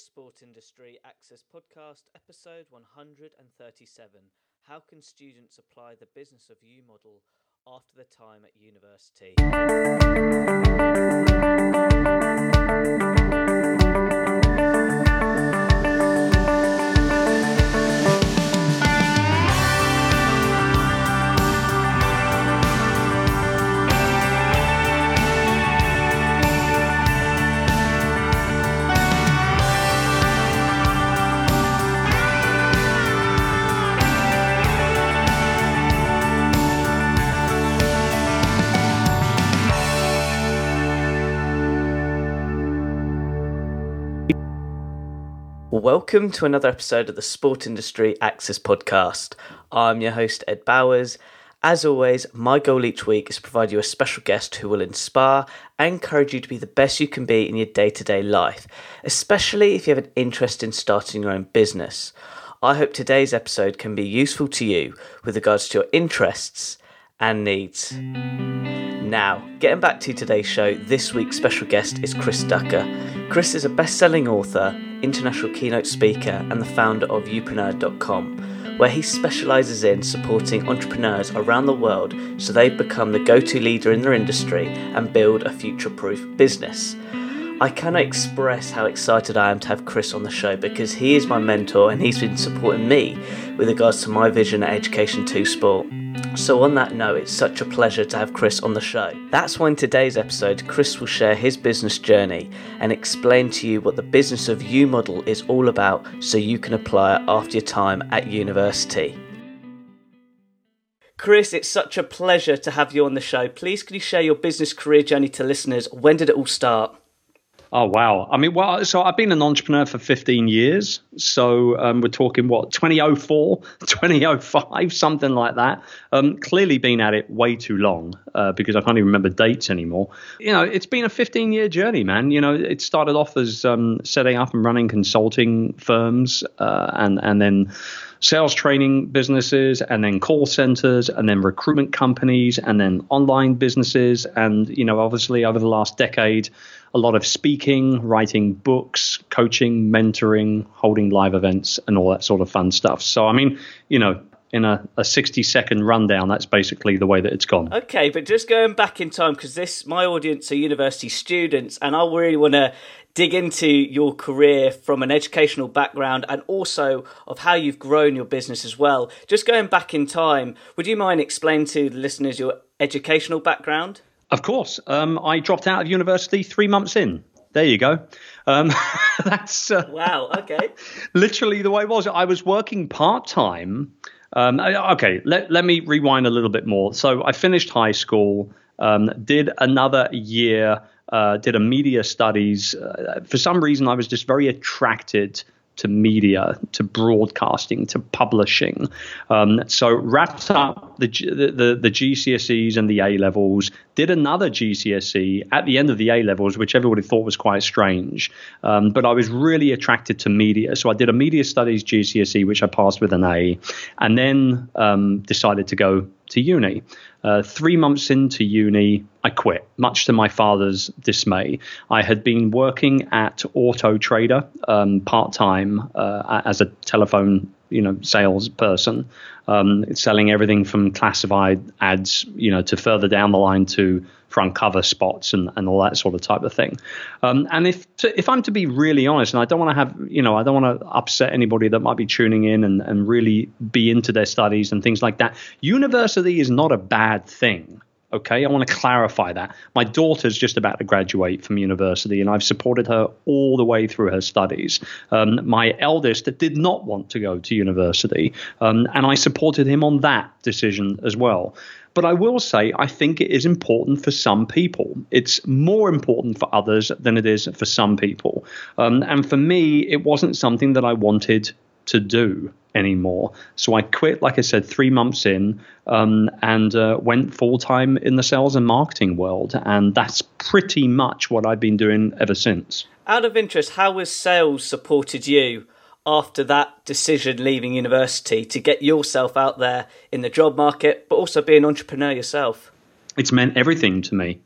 Sport Industry Access Podcast, episode 137. How can students apply the business of you model after their time at university? Welcome to another episode of the Sport Industry Access Podcast. I'm your host, Ed Bowers. As always, my goal each week is to provide you a special guest who will inspire and encourage you to be the best you can be in your day to day life, especially if you have an interest in starting your own business. I hope today's episode can be useful to you with regards to your interests and needs. Now, getting back to today's show, this week's special guest is Chris Ducker. Chris is a best selling author, international keynote speaker, and the founder of youpreneur.com, where he specialises in supporting entrepreneurs around the world so they become the go to leader in their industry and build a future proof business. I cannot express how excited I am to have Chris on the show because he is my mentor and he's been supporting me with regards to my vision at Education 2 Sport. So, on that note, it's such a pleasure to have Chris on the show. That's why in today's episode, Chris will share his business journey and explain to you what the business of you model is all about so you can apply it after your time at university. Chris, it's such a pleasure to have you on the show. Please, can you share your business career journey to listeners? When did it all start? Oh wow! I mean, well, so I've been an entrepreneur for 15 years. So um, we're talking what 2004, 2005, something like that. Um, clearly, been at it way too long uh, because I can't even remember dates anymore. You know, it's been a 15 year journey, man. You know, it started off as um, setting up and running consulting firms, uh, and and then sales training businesses and then call centers and then recruitment companies and then online businesses and you know obviously over the last decade a lot of speaking, writing books, coaching, mentoring, holding live events, and all that sort of fun stuff. So, I mean, you know, in a, a 60 second rundown, that's basically the way that it's gone. Okay, but just going back in time, because this, my audience are university students, and I really want to dig into your career from an educational background and also of how you've grown your business as well. Just going back in time, would you mind explaining to the listeners your educational background? Of course. Um, I dropped out of university three months in. There you go. Um, that's uh, wow. Okay. literally the way it was. I was working part time. Um, okay, let let me rewind a little bit more. So I finished high school, um, did another year, uh, did a media studies. Uh, for some reason, I was just very attracted to media, to broadcasting, to publishing. Um, so wrapped up the, the, the GCSEs and the A levels, did another GCSE at the end of the A levels, which everybody thought was quite strange. Um, but I was really attracted to media, so I did a media studies GCSE, which I passed with an A, and then um, decided to go to uni. Uh, three months into uni, I quit, much to my father's dismay. I had been working at Auto Trader um, part time uh, as a telephone, you know, salesperson, um, selling everything from classified ads, you know, to further down the line to front cover spots and, and all that sort of type of thing. Um, and if if I'm to be really honest, and I don't want to have you know I don't want to upset anybody that might be tuning in and, and really be into their studies and things like that. University is not a bad thing. Okay, I want to clarify that. My daughter's just about to graduate from university, and I've supported her all the way through her studies. Um, my eldest did not want to go to university, um, and I supported him on that decision as well. But I will say, I think it is important for some people. It's more important for others than it is for some people. Um, and for me, it wasn't something that I wanted to do anymore. So I quit, like I said, three months in, um, and uh, went full time in the sales and marketing world. And that's pretty much what I've been doing ever since. Out of interest, how has sales supported you? after that decision leaving university to get yourself out there in the job market, but also be an entrepreneur yourself? It's meant everything to me.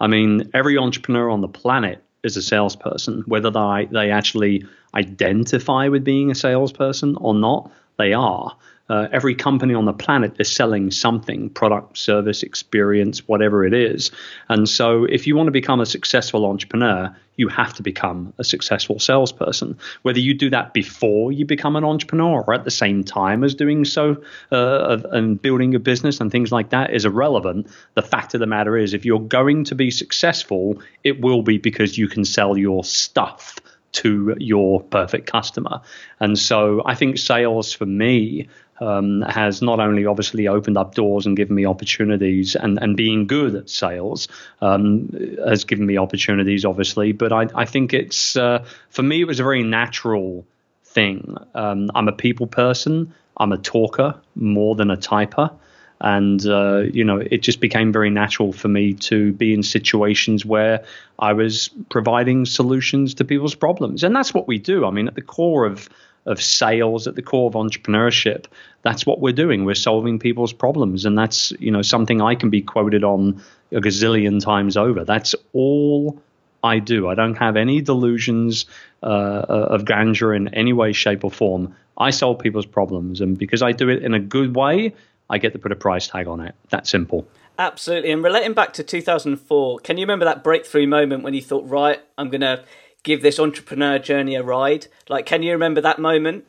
I mean, every entrepreneur on the planet is a salesperson, whether they, they actually identify with being a salesperson or not, they are. Uh, every company on the planet is selling something product, service, experience, whatever it is. And so, if you want to become a successful entrepreneur, you have to become a successful salesperson. Whether you do that before you become an entrepreneur or at the same time as doing so uh, and building a business and things like that is irrelevant. The fact of the matter is, if you're going to be successful, it will be because you can sell your stuff to your perfect customer. And so I think sales for me um, has not only obviously opened up doors and given me opportunities, and, and being good at sales um, has given me opportunities, obviously. But I, I think it's, uh, for me, it was a very natural thing. Um, I'm a people person, I'm a talker more than a typer. And, uh, you know, it just became very natural for me to be in situations where I was providing solutions to people's problems. And that's what we do. I mean, at the core of of sales at the core of entrepreneurship that's what we're doing. We're solving people's problems. And that's you know something i can be quoted on a gazillion times over. That's all i do. I don't have any delusions uh, of grandeur in any way shape or form. I solve people's problems. And because i do it in a good way i get to put a price tag on it that simple absolutely and relating back to 2004 can you remember that breakthrough moment when you thought right i'm going to give this entrepreneur journey a ride? Like, can you remember that moment?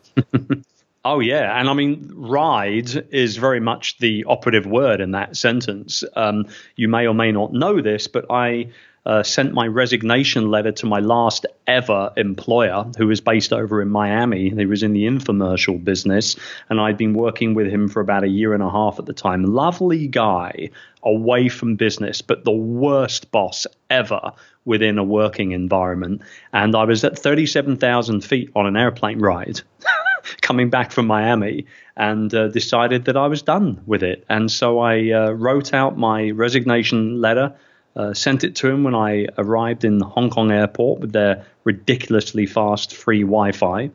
oh yeah, and I mean, ride is very much the operative word in that sentence. Um, you may or may not know this, but I. Uh, sent my resignation letter to my last ever employer, who was based over in Miami. He was in the infomercial business, and I'd been working with him for about a year and a half at the time. Lovely guy, away from business, but the worst boss ever within a working environment. And I was at 37,000 feet on an airplane ride coming back from Miami and uh, decided that I was done with it. And so I uh, wrote out my resignation letter. Uh, sent it to him when I arrived in Hong Kong airport with their ridiculously fast free Wi Fi.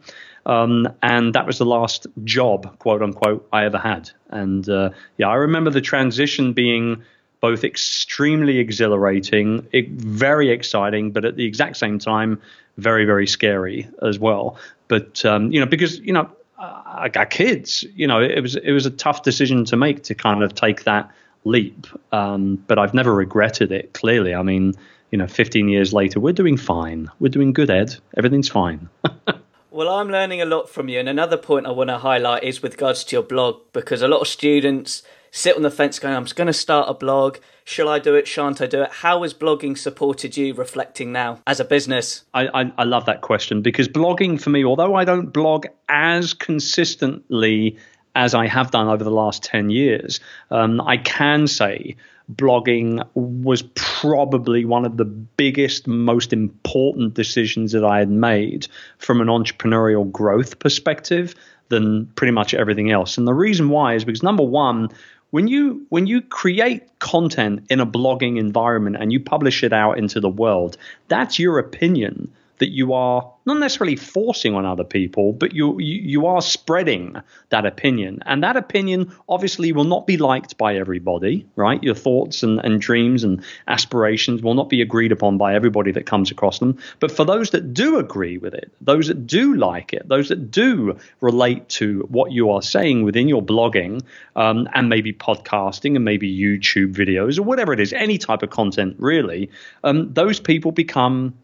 Um, and that was the last job, quote unquote, I ever had. And uh, yeah, I remember the transition being both extremely exhilarating, very exciting, but at the exact same time, very, very scary as well. But, um, you know, because, you know, I got kids, you know, it was, it was a tough decision to make to kind of take that leap. Um, but I've never regretted it, clearly. I mean, you know, 15 years later, we're doing fine. We're doing good, Ed. Everything's fine. well, I'm learning a lot from you. And another point I want to highlight is with regards to your blog, because a lot of students sit on the fence going, I'm just going to start a blog. Shall I do it? Shan't I do it? How has blogging supported you reflecting now as a business? I, I, I love that question because blogging for me, although I don't blog as consistently as I have done over the last 10 years, um, I can say blogging was probably one of the biggest, most important decisions that I had made from an entrepreneurial growth perspective than pretty much everything else. And the reason why is because number one, when you when you create content in a blogging environment and you publish it out into the world, that's your opinion that you are not necessarily forcing on other people, but you, you, you are spreading that opinion. And that opinion obviously will not be liked by everybody, right? Your thoughts and, and dreams and aspirations will not be agreed upon by everybody that comes across them. But for those that do agree with it, those that do like it, those that do relate to what you are saying within your blogging um, and maybe podcasting and maybe YouTube videos or whatever it is, any type of content really, um, those people become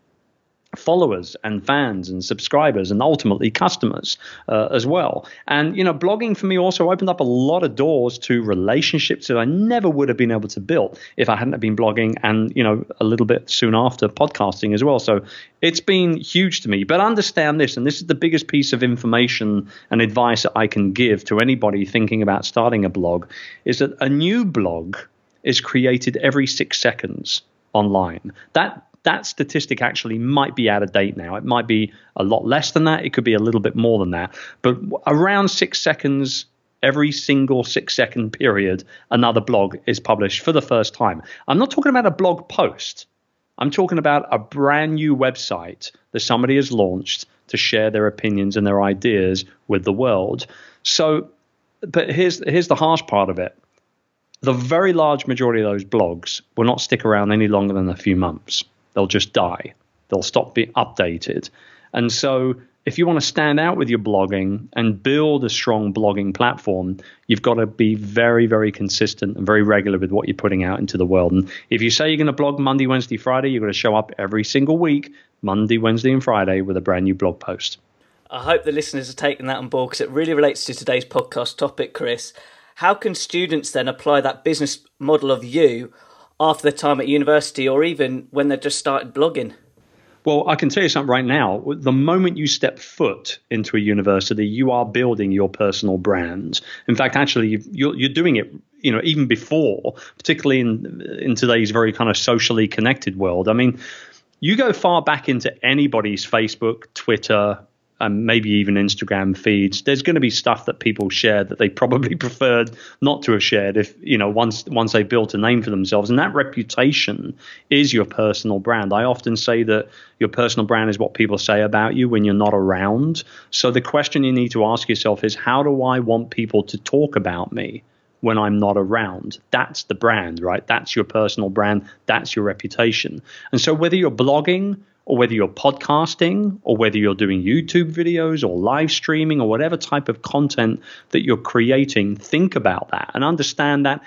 followers and fans and subscribers and ultimately customers uh, as well. And you know, blogging for me also opened up a lot of doors to relationships that I never would have been able to build if I hadn't been blogging and you know a little bit soon after podcasting as well. So it's been huge to me. But understand this, and this is the biggest piece of information and advice that I can give to anybody thinking about starting a blog is that a new blog is created every 6 seconds online. That that statistic actually might be out of date now. It might be a lot less than that. It could be a little bit more than that. But around six seconds, every single six second period, another blog is published for the first time. I'm not talking about a blog post. I'm talking about a brand new website that somebody has launched to share their opinions and their ideas with the world. So, but here's here's the harsh part of it. The very large majority of those blogs will not stick around any longer than a few months they'll just die. they'll stop being updated. And so if you want to stand out with your blogging and build a strong blogging platform, you've got to be very, very consistent and very regular with what you're putting out into the world. And if you say you're going to blog Monday, Wednesday, Friday, you've got to show up every single week, Monday, Wednesday, and Friday, with a brand new blog post. I hope the listeners are taking that on board because it really relates to today's podcast topic, Chris. How can students then apply that business model of you after their time at university or even when they've just started blogging? Well, I can tell you something right now. The moment you step foot into a university, you are building your personal brand. In fact, actually, you're, you're doing it. You know, even before, particularly in in today's very kind of socially connected world. I mean, you go far back into anybody's Facebook, Twitter, and maybe even Instagram feeds, there's going to be stuff that people share that they probably preferred not to have shared if you know once once they built a name for themselves, and that reputation is your personal brand. I often say that your personal brand is what people say about you when you're not around. So the question you need to ask yourself is, how do I want people to talk about me? when I'm not around. That's the brand, right? That's your personal brand. That's your reputation. And so whether you're blogging or whether you're podcasting or whether you're doing YouTube videos or live streaming or whatever type of content that you're creating, think about that and understand that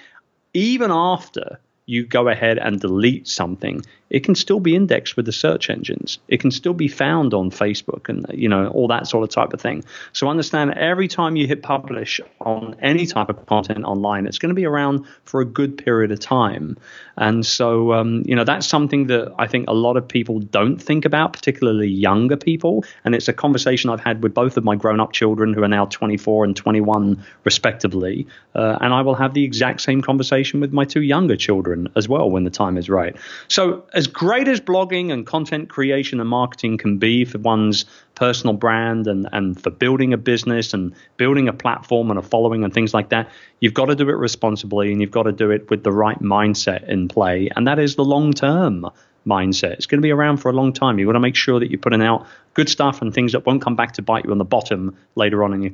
even after you go ahead and delete something, it can still be indexed with the search engines. It can still be found on Facebook and you know all that sort of type of thing. So understand every time you hit publish on any type of content online, it's going to be around for a good period of time. And so um, you know that's something that I think a lot of people don't think about, particularly younger people. And it's a conversation I've had with both of my grown-up children who are now 24 and 21 respectively. Uh, and I will have the exact same conversation with my two younger children as well when the time is right. So as great as blogging and content creation and marketing can be for one's personal brand and, and for building a business and building a platform and a following and things like that, you've got to do it responsibly and you've got to do it with the right mindset in play. And that is the long term mindset. It's going to be around for a long time. You've got to make sure that you're putting out good stuff and things that won't come back to bite you on the bottom later on in your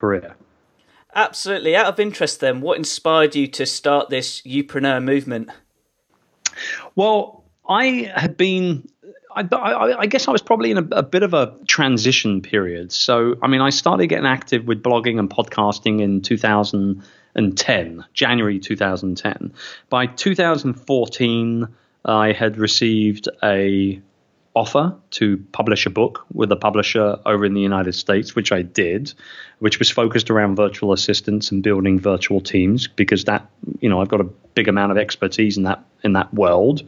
career. Absolutely. Out of interest, then, what inspired you to start this Youpreneur movement? Well, I had been. I, I, I, guess I was probably in a, a, bit of a transition period. So, I mean, I started getting active with blogging and podcasting in 2010, January 2010. By 2014, I had received a offer to publish a book with a publisher over in the United States, which I did, which was focused around virtual assistants and building virtual teams because that, you know, I've got a big amount of expertise in that in that world.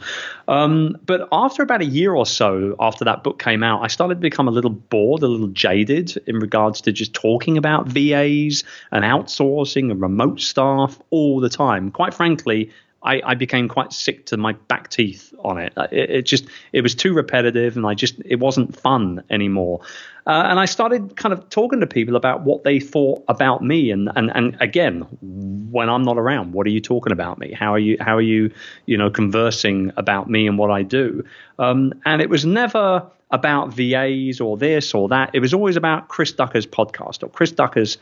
Um, but after about a year or so after that book came out, I started to become a little bored, a little jaded in regards to just talking about VAs and outsourcing and remote staff all the time. Quite frankly, I, I, became quite sick to my back teeth on it. it. it. just it was too repetitive, and I just it wasn't fun anymore. Uh, and I started kind of talking to people about what they thought about me, and and and again, when I'm not around, what are you talking about me? How are you how are you you know conversing about me and what I do? Um, and it was never about VAs or this or that. It was always about Chris Ducker's podcast or Chris Ducker's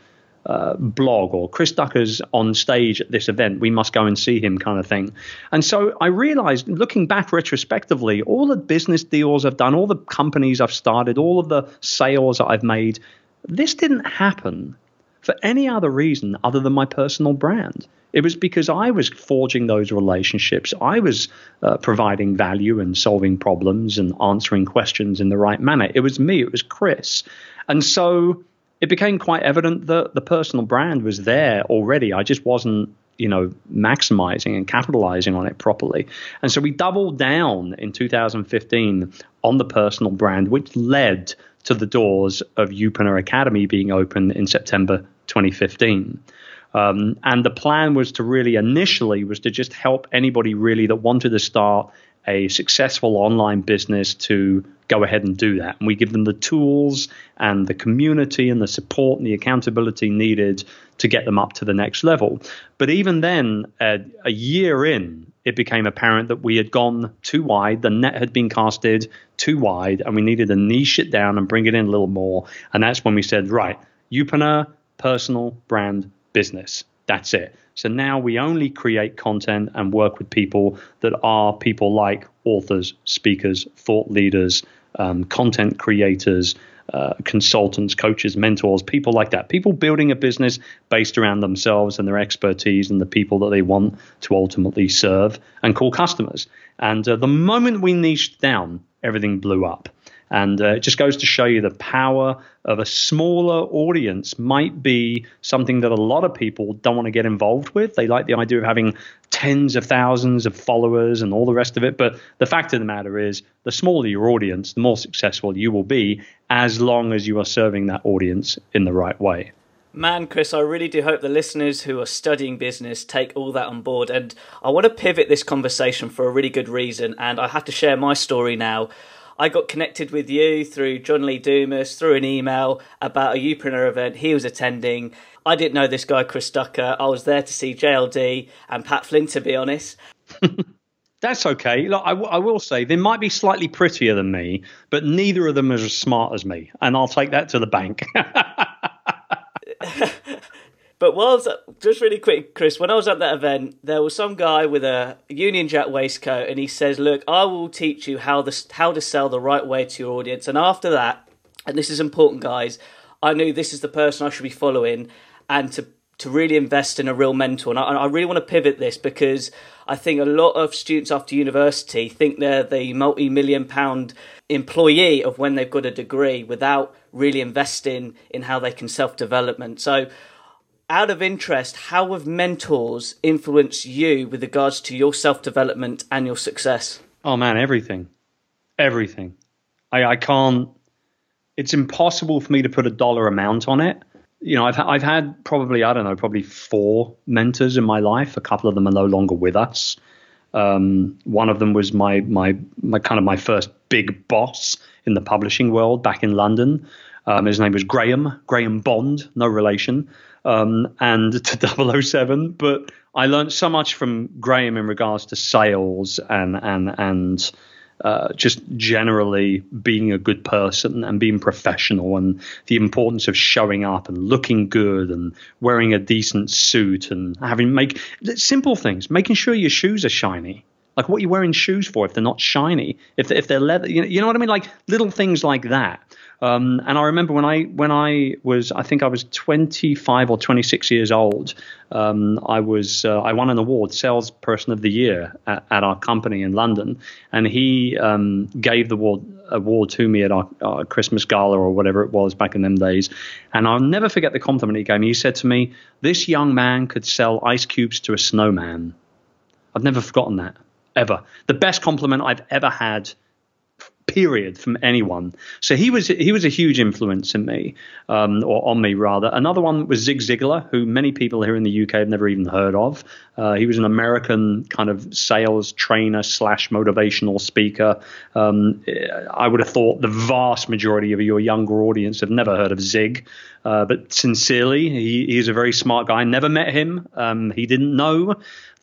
uh, blog or Chris Ducker's on stage at this event. We must go and see him, kind of thing. And so I realized, looking back retrospectively, all the business deals I've done, all the companies I've started, all of the sales that I've made, this didn't happen for any other reason other than my personal brand. It was because I was forging those relationships. I was uh, providing value and solving problems and answering questions in the right manner. It was me, it was Chris. And so it became quite evident that the personal brand was there already. I just wasn't, you know, maximizing and capitalizing on it properly. And so we doubled down in 2015 on the personal brand, which led to the doors of Youpreneur Academy being open in September 2015. Um, and the plan was to really initially was to just help anybody really that wanted to start a successful online business to go ahead and do that. And we give them the tools and the community and the support and the accountability needed to get them up to the next level. But even then, uh, a year in, it became apparent that we had gone too wide. The net had been casted too wide, and we needed to niche it down and bring it in a little more. And that's when we said, right, Youpreneur, personal brand business. That's it. So now we only create content and work with people that are people like authors, speakers, thought leaders, um, content creators, uh, consultants, coaches, mentors, people like that. People building a business based around themselves and their expertise and the people that they want to ultimately serve and call customers. And uh, the moment we niched down, everything blew up. And uh, it just goes to show you the power of a smaller audience might be something that a lot of people don't want to get involved with. They like the idea of having tens of thousands of followers and all the rest of it. But the fact of the matter is, the smaller your audience, the more successful you will be as long as you are serving that audience in the right way. Man, Chris, I really do hope the listeners who are studying business take all that on board. And I want to pivot this conversation for a really good reason. And I have to share my story now. I got connected with you through John Lee Dumas through an email about a Youpreneur event he was attending. I didn't know this guy, Chris Ducker. I was there to see JLD and Pat Flynn, to be honest. That's okay. Look, I, w- I will say they might be slightly prettier than me, but neither of them is as smart as me, and I'll take that to the bank. But whilst just really quick, Chris, when I was at that event, there was some guy with a Union Jack waistcoat, and he says, "Look, I will teach you how the how to sell the right way to your audience." And after that, and this is important, guys, I knew this is the person I should be following, and to to really invest in a real mentor. And I, I really want to pivot this because I think a lot of students after university think they're the multi-million pound employee of when they've got a degree without really investing in how they can self-development. So out of interest, how have mentors influenced you with regards to your self development and your success? Oh man, everything, everything. I, I can't. It's impossible for me to put a dollar amount on it. You know, I've I've had probably I don't know probably four mentors in my life. A couple of them are no longer with us. Um, one of them was my my my kind of my first big boss in the publishing world back in London. Um, his name was Graham Graham Bond, no relation um, and to 007. But I learned so much from Graham in regards to sales and and and uh, just generally being a good person and being professional and the importance of showing up and looking good and wearing a decent suit and having make simple things, making sure your shoes are shiny. Like what are you wearing shoes for if they're not shiny? If if they're leather, you know, you know what I mean? Like little things like that. Um, and I remember when I when I was I think I was 25 or 26 years old. Um, I was uh, I won an award, salesperson of the year at, at our company in London, and he um, gave the award award to me at our, our, Christmas gala or whatever it was back in them days. And I'll never forget the compliment he gave me. He said to me, "This young man could sell ice cubes to a snowman." I've never forgotten that ever. The best compliment I've ever had period from anyone. So he was he was a huge influence in me, um, or on me rather. Another one was Zig Ziglar, who many people here in the UK have never even heard of. Uh, he was an American kind of sales trainer slash motivational speaker. Um, I would have thought the vast majority of your younger audience have never heard of Zig. Uh, but sincerely, he, he's a very smart guy. I never met him. Um, he didn't know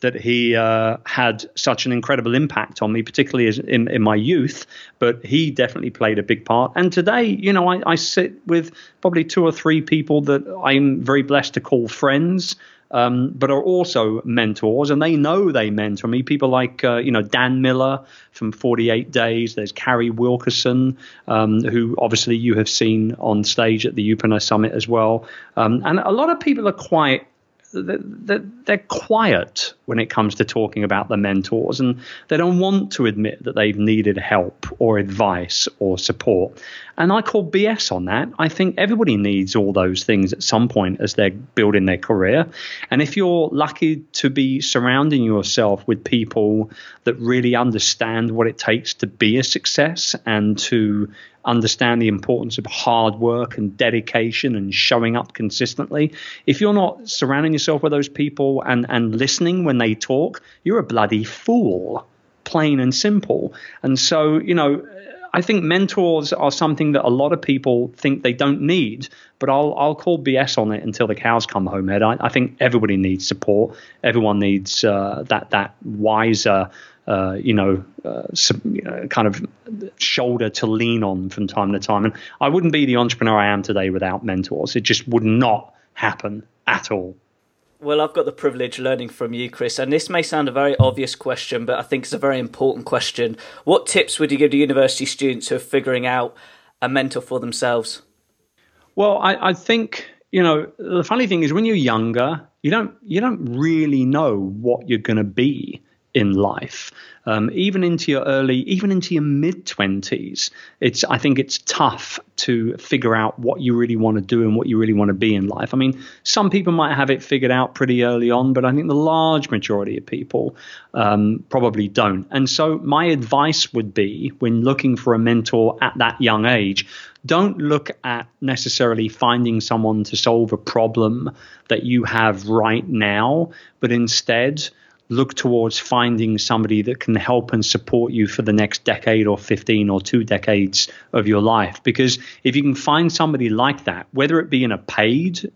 that he uh, had such an incredible impact on me, particularly in, in my youth. But he definitely played a big part. And today, you know, I, I sit with probably two or three people that I'm very blessed to call friends. Um, but are also mentors, and they know they mentor me. People like uh, you know Dan Miller from 48 Days. There's Carrie Wilkerson, um, who obviously you have seen on stage at the Youpreneur Summit as well. Um, and a lot of people are quite they're quiet when it comes to talking about the mentors and they don't want to admit that they've needed help or advice or support. And I call BS on that. I think everybody needs all those things at some point as they're building their career. And if you're lucky to be surrounding yourself with people that really understand what it takes to be a success and to understand the importance of hard work and dedication and showing up consistently. If you're not surrounding yourself with those people and, and listening when they talk, you're a bloody fool, plain and simple. And so, you know, I think mentors are something that a lot of people think they don't need, but I'll I'll call BS on it until the cows come home. Ed, I, I think everybody needs support. Everyone needs uh, that that wiser uh, you know, uh, some, you know, kind of shoulder to lean on from time to time. And I wouldn't be the entrepreneur I am today without mentors. It just would not happen at all. Well, I've got the privilege learning from you, Chris, and this may sound a very obvious question, but I think it's a very important question. What tips would you give to university students who are figuring out a mentor for themselves? Well, I, I think you know the funny thing is when you're younger, you don't you don't really know what you're going to be in life um, even into your early, even into your mid twenties, it's I think it's tough to figure out what you really want to do and what you really want to be in life. I mean, some people might have it figured out pretty early on, but I think the large majority of people um, probably don't. And so my advice would be when looking for a mentor at that young age, don't look at necessarily finding someone to solve a problem that you have right now, but instead look towards finding somebody that can help and support you for the next decade or 15 or two decades of your life. Because if you can find somebody like that, whether it be in a paid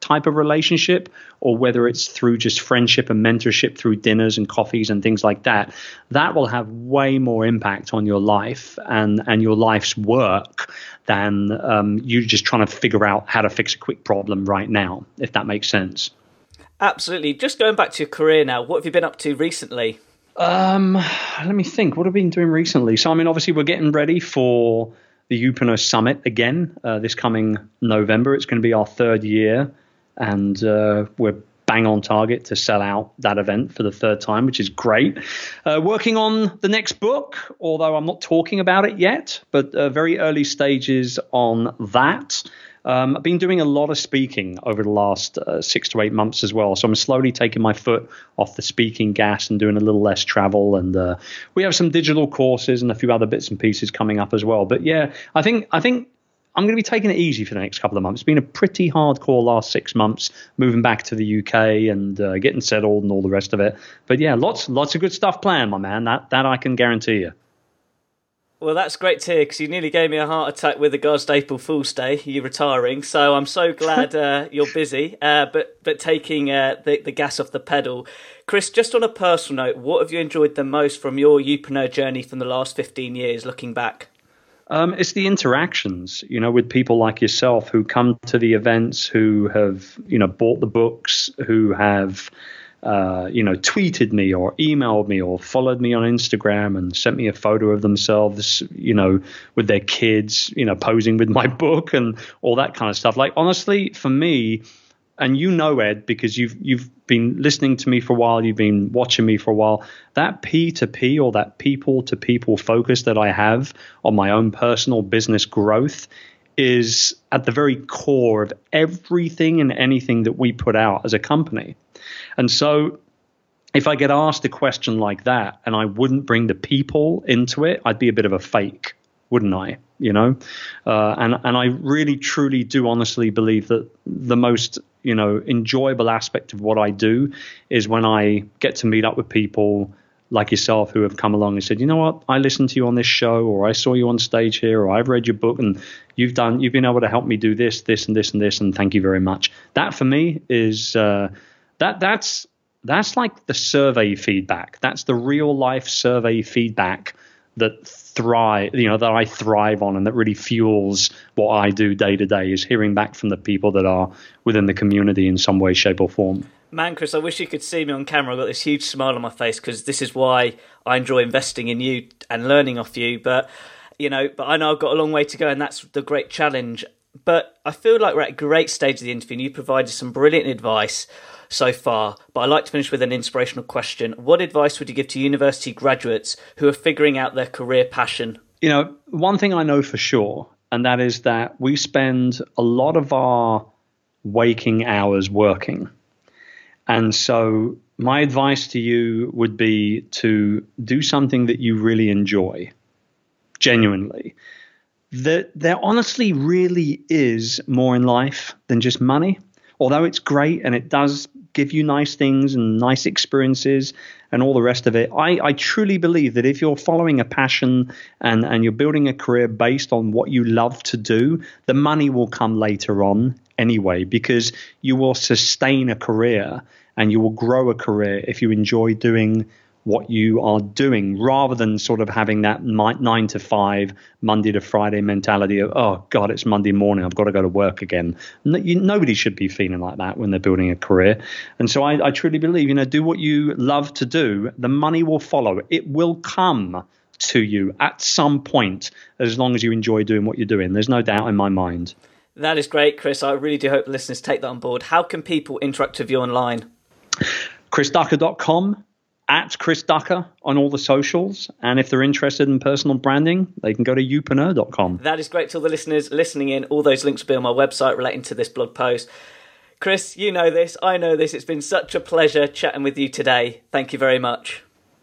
type of relationship or whether it's through just friendship and mentorship through dinners and coffees and things like that that will have way more impact on your life and and your life's work than um, you just trying to figure out how to fix a quick problem right now if that makes sense Absolutely. Just going back to your career now, what have you been up to recently? Um, let me think. What have I been doing recently? So, I mean, obviously, we're getting ready for the Youpreneur Summit again uh, this coming November. It's going to be our third year, and uh, we're bang on target to sell out that event for the third time, which is great. Uh, working on the next book, although I'm not talking about it yet, but uh, very early stages on that. Um, I've been doing a lot of speaking over the last uh, six to eight months as well. So I'm slowly taking my foot off the speaking gas and doing a little less travel. And uh, we have some digital courses and a few other bits and pieces coming up as well. But yeah, I think I think I'm going to be taking it easy for the next couple of months. It's been a pretty hardcore last six months, moving back to the UK and uh, getting settled and all the rest of it. But yeah, lots lots of good stuff planned, my man. That that I can guarantee you. Well, that's great to hear because you nearly gave me a heart attack with the God's April Fool's Day. You retiring, so I'm so glad uh, you're busy, uh, but but taking uh, the the gas off the pedal. Chris, just on a personal note, what have you enjoyed the most from your Youpreneur journey from the last 15 years, looking back? Um, it's the interactions, you know, with people like yourself who come to the events, who have, you know, bought the books, who have uh, you know, tweeted me or emailed me or followed me on Instagram and sent me a photo of themselves, you know, with their kids, you know, posing with my book and all that kind of stuff. Like honestly, for me, and you know Ed because you've you've been listening to me for a while, you've been watching me for a while. That P to P or that people to people focus that I have on my own personal business growth is at the very core of everything and anything that we put out as a company. And so if I get asked a question like that and I wouldn't bring the people into it, I'd be a bit of a fake, wouldn't I? You know, uh, and and I really truly do honestly believe that the most you know enjoyable aspect of what I do is when I get to meet up with people like yourself who have come along and said, you know what, I listened to you on this show, or I saw you on stage here, or I've read your book, and you've done, you've been able to help me do this, this, and this, and this, and thank you very much. That for me is uh, that that's that's like the survey feedback. That's the real life survey feedback that thrive, you know, that I thrive on and that really fuels what I do day to day is hearing back from the people that are within the community in some way, shape, or form. Man, Chris, I wish you could see me on camera. I've got this huge smile on my face because this is why I enjoy investing in you and learning off you. But you know, but I know I've got a long way to go, and that's the great challenge. But I feel like we're at a great stage of the interview, and you provided some brilliant advice so far, but I'd like to finish with an inspirational question. What advice would you give to university graduates who are figuring out their career passion? You know, one thing I know for sure, and that is that we spend a lot of our waking hours working. And so, my advice to you would be to do something that you really enjoy, genuinely. That there honestly really is more in life than just money although it's great and it does give you nice things and nice experiences and all the rest of it, I, I truly believe that if you're following a passion and, and you're building a career based on what you love to do, the money will come later on anyway, because you will sustain a career and you will grow a career if you enjoy doing what you are doing rather than sort of having that nine to five, Monday to Friday mentality of, oh, God, it's Monday morning. I've got to go to work again. No, you, nobody should be feeling like that when they're building a career. And so I, I truly believe, you know, do what you love to do. The money will follow. It will come to you at some point as long as you enjoy doing what you're doing. There's no doubt in my mind. That is great, Chris. I really do hope listeners take that on board. How can people interact with you online? chrisducker.com at Chris Ducker on all the socials. And if they're interested in personal branding, they can go to youpreneur.com. That is great to all the listeners listening in. All those links will be on my website relating to this blog post. Chris, you know this. I know this. It's been such a pleasure chatting with you today. Thank you very much.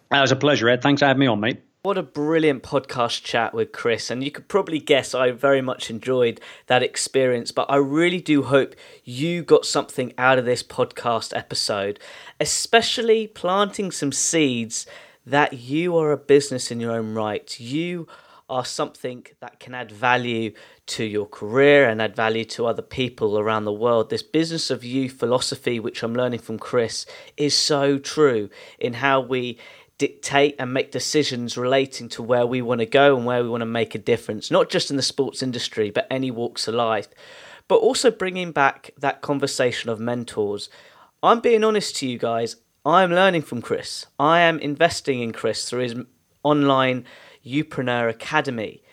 That was a pleasure, Ed. Thanks for having me on, mate. What a brilliant podcast chat with Chris. And you could probably guess I very much enjoyed that experience. But I really do hope you got something out of this podcast episode, especially planting some seeds that you are a business in your own right. You are something that can add value to your career and add value to other people around the world. This business of you philosophy, which I'm learning from Chris, is so true in how we dictate and make decisions relating to where we want to go and where we want to make a difference, not just in the sports industry, but any walks of life. But also bringing back that conversation of mentors. I'm being honest to you guys, I'm learning from Chris. I am investing in Chris through his online Youpreneur Academy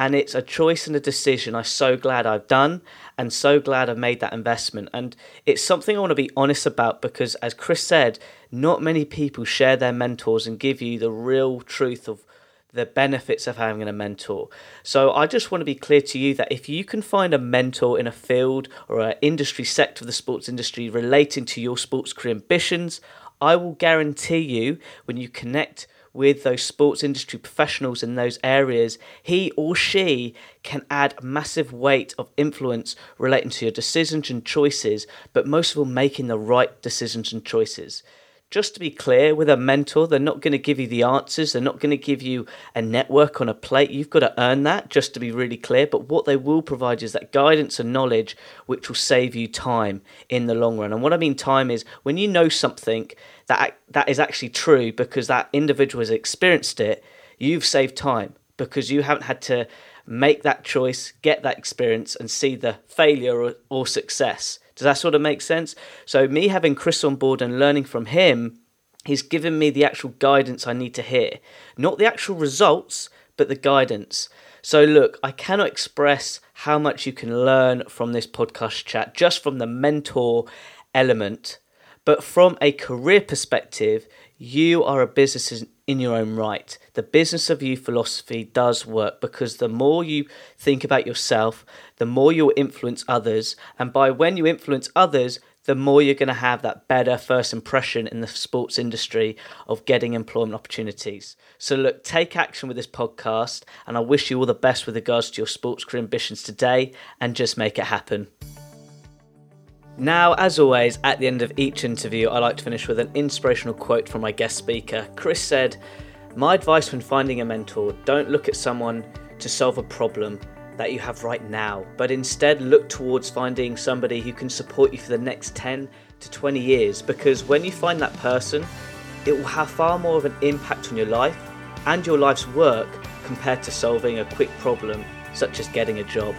and it's a choice and a decision I'm so glad I've done and so glad I've made that investment. And it's something I want to be honest about because, as Chris said, not many people share their mentors and give you the real truth of the benefits of having a mentor. So I just want to be clear to you that if you can find a mentor in a field or an industry sector of the sports industry relating to your sports career ambitions, I will guarantee you when you connect with those sports industry professionals in those areas, he or she can add massive weight of influence relating to your decisions and choices, but most of all, making the right decisions and choices just to be clear, with a mentor, they're not going to give you the answers. They're not going to give you a network on a plate. You've got to earn that, just to be really clear. But what they will provide is that guidance and knowledge, which will save you time in the long run. And what I mean time is when you know something that that is actually true because that individual has experienced it, you've saved time because you haven't had to make that choice, get that experience, and see the failure or, or success. Does that sort of make sense? So, me having Chris on board and learning from him, he's given me the actual guidance I need to hear. Not the actual results, but the guidance. So, look, I cannot express how much you can learn from this podcast chat just from the mentor element. But from a career perspective, you are a business in your own right. The business of you philosophy does work because the more you think about yourself, the more you'll influence others. And by when you influence others, the more you're going to have that better first impression in the sports industry of getting employment opportunities. So, look, take action with this podcast, and I wish you all the best with regards to your sports career ambitions today, and just make it happen. Now, as always, at the end of each interview, I like to finish with an inspirational quote from my guest speaker. Chris said, My advice when finding a mentor don't look at someone to solve a problem that you have right now, but instead look towards finding somebody who can support you for the next 10 to 20 years because when you find that person, it will have far more of an impact on your life and your life's work compared to solving a quick problem such as getting a job.